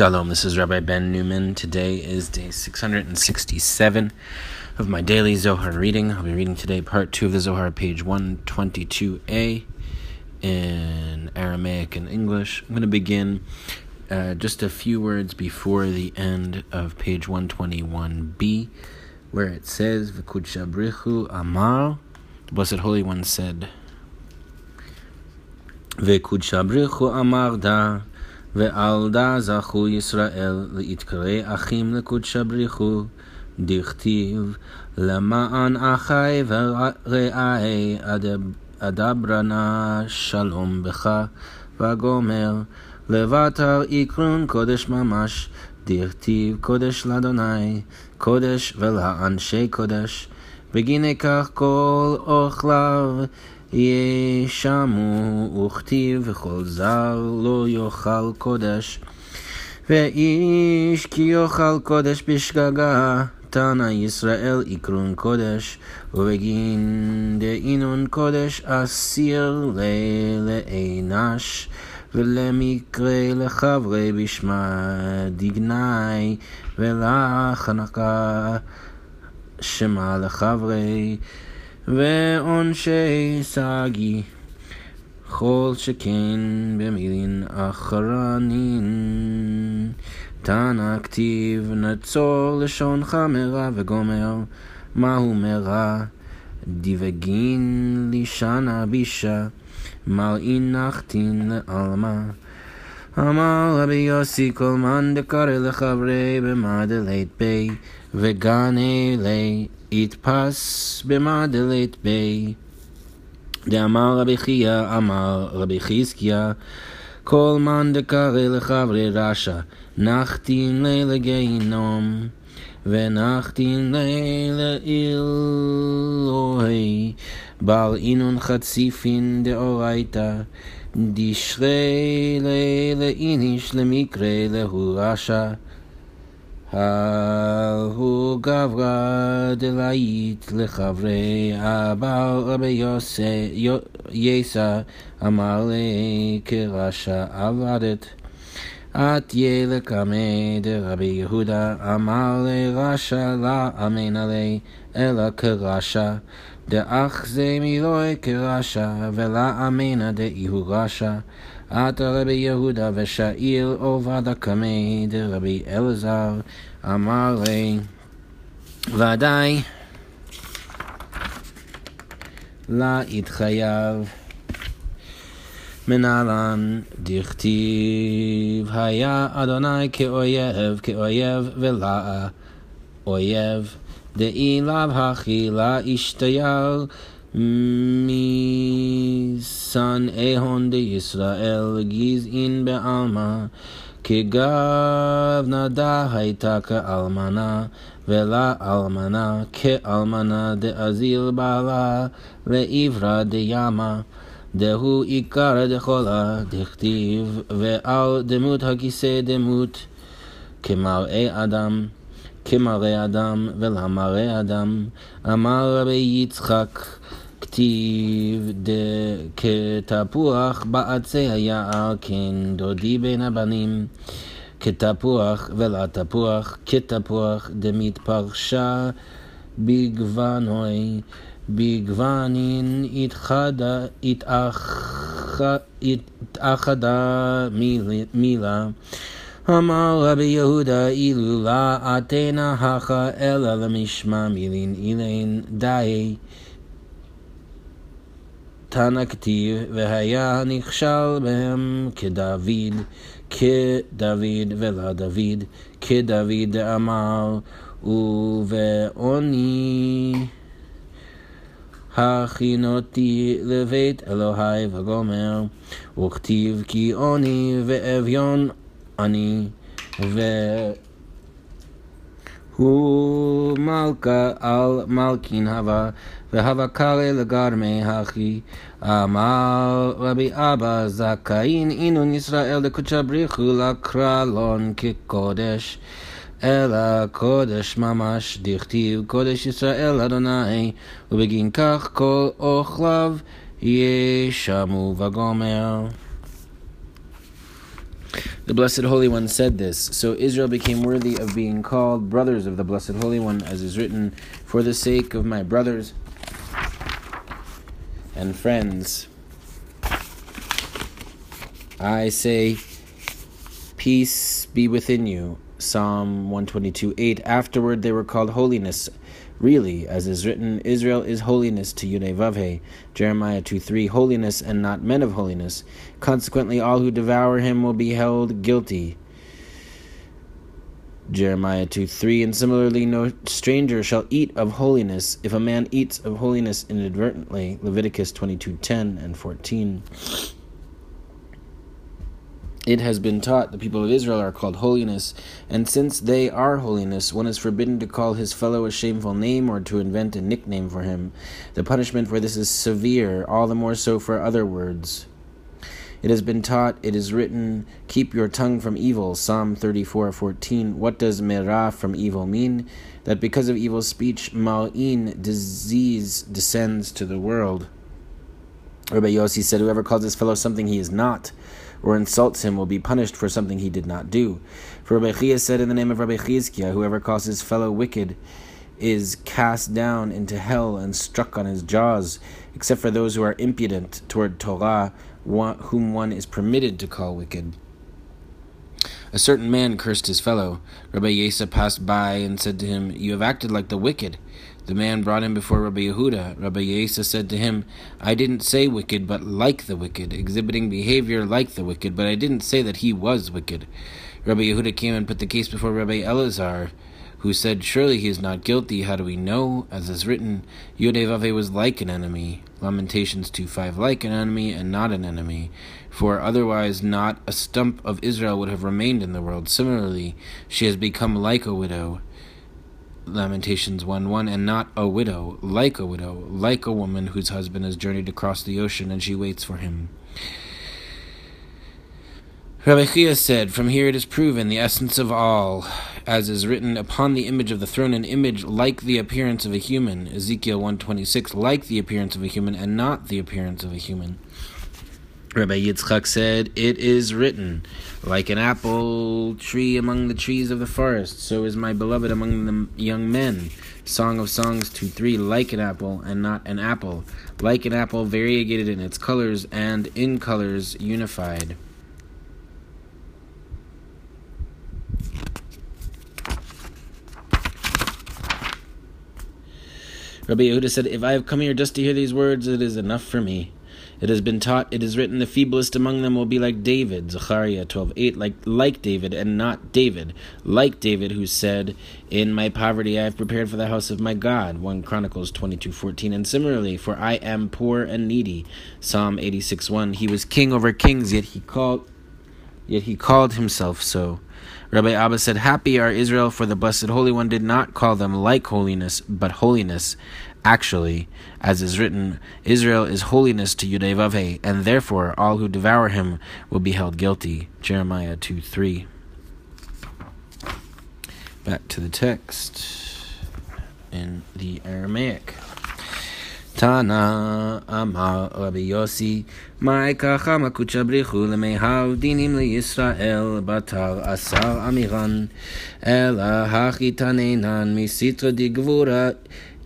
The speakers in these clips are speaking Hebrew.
Shalom, this is Rabbi Ben Newman. Today is day 667 of my daily Zohar reading. I'll be reading today part 2 of the Zohar, page 122a in Aramaic and English. I'm going to begin uh, just a few words before the end of page 121b, where it says, V'kud shabrichu amar, the Blessed Holy One said, V'kud shabrichu amar da, ועל דא זכו ישראל להתקרא אחים לקודשא בריחו, דכתיב למען אחי ורעי אדברנה שלום בך, וגומר לבטר עקרון קודש ממש, דכתיב קודש לאדוני, קודש ולאנשי קודש, בגיני כך כל אוכליו ישמו וכתיב וכל זר לא יאכל קודש. ואיש כי יאכל קודש בשגגה תנא ישראל יקרון קודש. ובגין דאינון קודש אסיר לאנש ולמקרה לחברי בשמה דגנאי. ולחנקה שמה לחברי ועונשי סגי, כל שכן במילין אחרנין. תנא כתיב נצור לשונך מרע וגומר, מהו מרע? דיבגין לישנה בישה, מלאין נחתין לעלמה. אמר רבי יוסי כל מאן דקרא לחברי במדלית בי, וגן אלי יתפס במדלת בי. דאמר רבי חייא, אמר רבי חזקיה, כל מאן דקרא לחברי רשע, נחתין לי לגיהינום, ונחתין לי לאלוהי, בעל אינון חציפין דאורייתא, דשרי לי לאיניש למקרה להו רשע. ההוא גברא דלאית לחברי הבעל רבי יסע אמר לי כרשע עבדת את ילקמי דרבי יהודה אמר לרשע לא אמן עלי אלא כרשע דאח זה מילוי כרשע ולא אמינא דאיהו רשע עתה רבי יהודה ושאיל עובדא קמי דרבי אלעזר אמר לי ודאי לה יתחייב מנהלן דכתיב היה אדוני כאויב כאויב ולאה אויב דאי לאו הכי לה ישתייר משנאהון דישראל גזעין בעלמא כגב נדה הייתה כאלמנה ולאלמנה כאלמנה דאזיל בעלה לעברה דימה דהו עיקר דכלה דכתיב ועל דמות הכיסא דמות כמראה אדם כמראה אדם ולמראה אדם אמר רבי יצחק כתיב כתפוח בעצי היער כן דודי בין הבנים. כתפוח ולתפוח כתפוח דמתפרשה בגוונוי. בגוונין התאחדה מילה. אמר רבי יהודה אילו לה עתנה הכה אלא למשמע מילין אילין די תנא כתיב, והיה נכשל בהם כדוד, כדוד ולדוד, כדוד אמר, ובעוני הכינותי לבית אלוהי וגומר, וכתיב כי עוני ואביון אני, והוא מלכה על מלכין הווה, והווה קרא לגרמי הכי. אמר רבי אבא זכאין אינון ישראל לקודשא בריחו לקרלון כקודש. אלא קודש ממש, דכתיב קודש ישראל אדוני, ובגין כך כל אוכליו ישמו וגומר. The Blessed Holy One said this, so Israel became worthy of being called brothers of the Blessed Holy One, as is written, For the sake of my brothers and friends, I say, Peace be within you. Psalm 122 8. Afterward they were called holiness. Really, as is written, Israel is holiness to Yudevavhe. Jeremiah 2 3. Holiness and not men of holiness. Consequently, all who devour him will be held guilty. Jeremiah 2 3. And similarly, no stranger shall eat of holiness if a man eats of holiness inadvertently. Leviticus 22 10 and 14 it has been taught the people of Israel are called holiness, and since they are holiness, one is forbidden to call his fellow a shameful name or to invent a nickname for him. The punishment for this is severe, all the more so for other words. It has been taught, it is written, Keep your tongue from evil. Psalm 34:14. What does merah from evil mean? That because of evil speech, ma'in, disease, descends to the world. Rabbi Yossi said, Whoever calls his fellow something he is not, or insults him will be punished for something he did not do. For Rabbi Chia said in the name of Rabbi Chizkiah, whoever calls his fellow wicked is cast down into hell and struck on his jaws, except for those who are impudent toward Torah, whom one is permitted to call wicked. A certain man cursed his fellow. Rabbi Yesa passed by and said to him, You have acted like the wicked. The man brought him before Rabbi Yehuda. Rabbi Yesa said to him, I didn't say wicked, but like the wicked, exhibiting behavior like the wicked, but I didn't say that he was wicked. Rabbi Yehuda came and put the case before Rabbi Elazar, who said, Surely he is not guilty. How do we know? As is written, Yodevave was like an enemy. Lamentations 2 5, like an enemy and not an enemy. For otherwise, not a stump of Israel would have remained in the world. Similarly, she has become like a widow. Lamentations 1 1, and not a widow, like a widow, like a woman whose husband has journeyed across the ocean and she waits for him. Rabbi Chia said, From here it is proven the essence of all, as is written, upon the image of the throne, an image like the appearance of a human. Ezekiel 126, like the appearance of a human, and not the appearance of a human. Rabbi Yitzchak said, It is written, like an apple tree among the trees of the forest, so is my beloved among the young men. Song of Songs 2 3, like an apple and not an apple, like an apple variegated in its colors and in colors unified. Rabbi Yehuda said, If I have come here just to hear these words, it is enough for me. It has been taught, it is written, the feeblest among them will be like David, Zechariah 12:8, like like David and not David, like David who said, "In my poverty I have prepared for the house of my God." 1 Chronicles 22:14, and similarly, for I am poor and needy, Psalm 86:1. He was king over kings, yet he called yet he called himself so. Rabbi Abba said, Happy are Israel, for the Blessed Holy One did not call them like holiness, but holiness. Actually, as is written, Israel is holiness to Yudevave, and therefore all who devour him will be held guilty. Jeremiah 2 3. Back to the text in the Aramaic. Tana Amar Rabbi Yossi, Mai kacha makucha brichu lemehal dinim Yisrael batar asar amiran, ela hachitanenan misitra digvura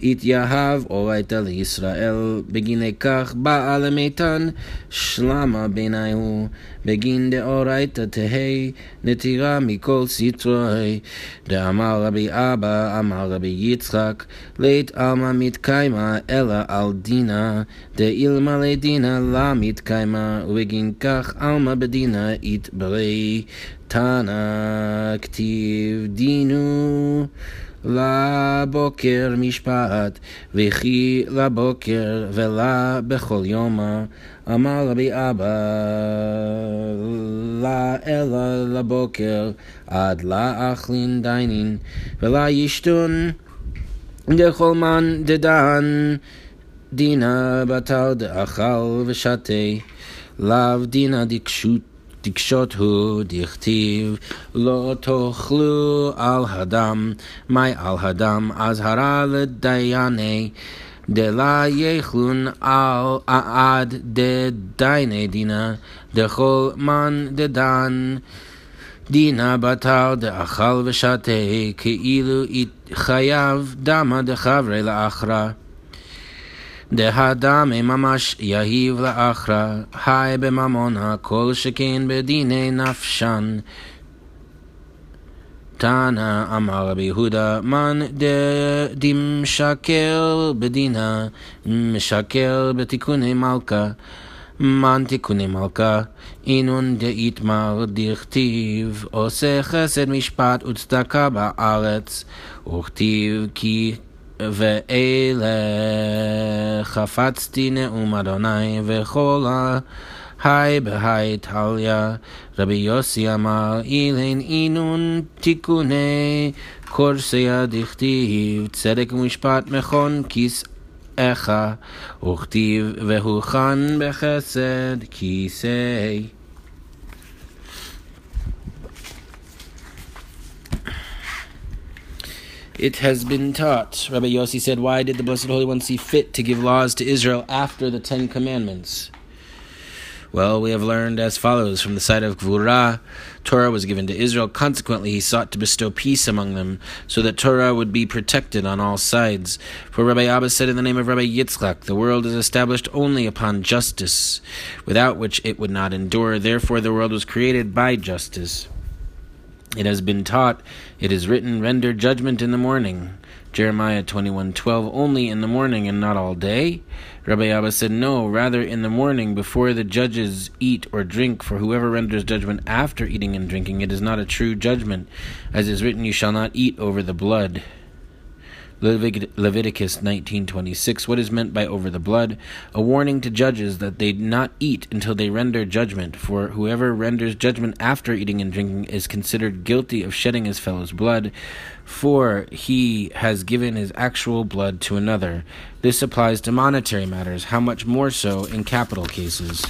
התייהב אורייתא לישראל, בגיני כך באה למיתן שלמה בעיניהו, בגין דאורייתא תהא נטירה מכל סטרוי. דאמר רבי אבא, אמר רבי יצחק, לית עלמא מתקיימה אלא על דינה, דאילמלא דינה לה מתקיימה, ובגין כך עלמא בדינה יתברי. תנא כתיב דינו לבוקר משפט, וכי לבוקר ולה בכל יומא. אמר רבי אבא, לה אלא לבוקר, עד לאכלין דיינין, ולה ישתון דכל מן דדן, דינה בטל דאכל ושתה, לאו דינה דקשות דקשות הוא דכתיב לא תאכלו על הדם, מי על הדם אזהרה לדייני דלה יאכלון על עד דדייני דינה דכל מן דדן דינה בתר דאכל ושתה, כאילו חייב דמה דחברי לאחרא. דהדמי ממש יהיב לאחרא, היי בממונה, כל שכן בדיני נפשן. תנא אמר רבי יהודה, מן דמשקר בדינה, משקר בתיקוני מלכה. מן תיקוני מלכה, אינון דאיתמר דכתיב, עושה חסד משפט וצדקה בארץ, וכתיב כי ואלה חפצתי נאום אדוני וכל היי בהי טליה. רבי יוסי אמר אילן אינון תיקוני קורסיה דכתיב צדק ומשפט מכון כיס איכה, וכתיב והוכן בחסד כיסא. It has been taught. Rabbi Yossi said, Why did the Blessed Holy One see fit to give laws to Israel after the Ten Commandments? Well, we have learned as follows from the side of Gvurah, Torah was given to Israel. Consequently, he sought to bestow peace among them, so that Torah would be protected on all sides. For Rabbi Abba said in the name of Rabbi Yitzchak, the world is established only upon justice, without which it would not endure. Therefore, the world was created by justice. It has been taught, it is written, render judgment in the morning. Jeremiah 21:12 only in the morning and not all day? Rabbi Abba said no, rather in the morning before the judges eat or drink, for whoever renders judgment after eating and drinking it is not a true judgment, as is written you shall not eat over the blood. Leviticus 19:26 What is meant by over the blood? A warning to judges that they not eat until they render judgment, for whoever renders judgment after eating and drinking is considered guilty of shedding his fellow's blood, for he has given his actual blood to another. This applies to monetary matters, how much more so in capital cases.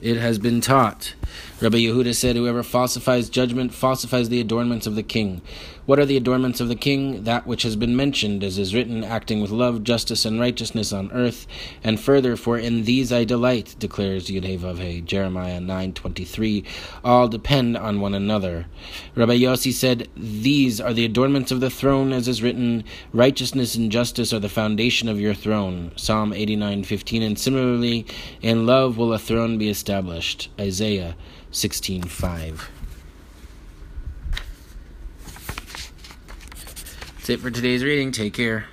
It has been taught Rabbi Yehuda said, Whoever falsifies judgment falsifies the adornments of the king. What are the adornments of the king? That which has been mentioned, as is written, acting with love, justice, and righteousness on earth. And further, for in these I delight, declares Yudhevavhe, Jeremiah 9.23. All depend on one another. Rabbi Yossi said, These are the adornments of the throne, as is written, Righteousness and justice are the foundation of your throne. Psalm 89.15. And similarly, in love will a throne be established. Isaiah 16.5. That's it for today's reading. Take care.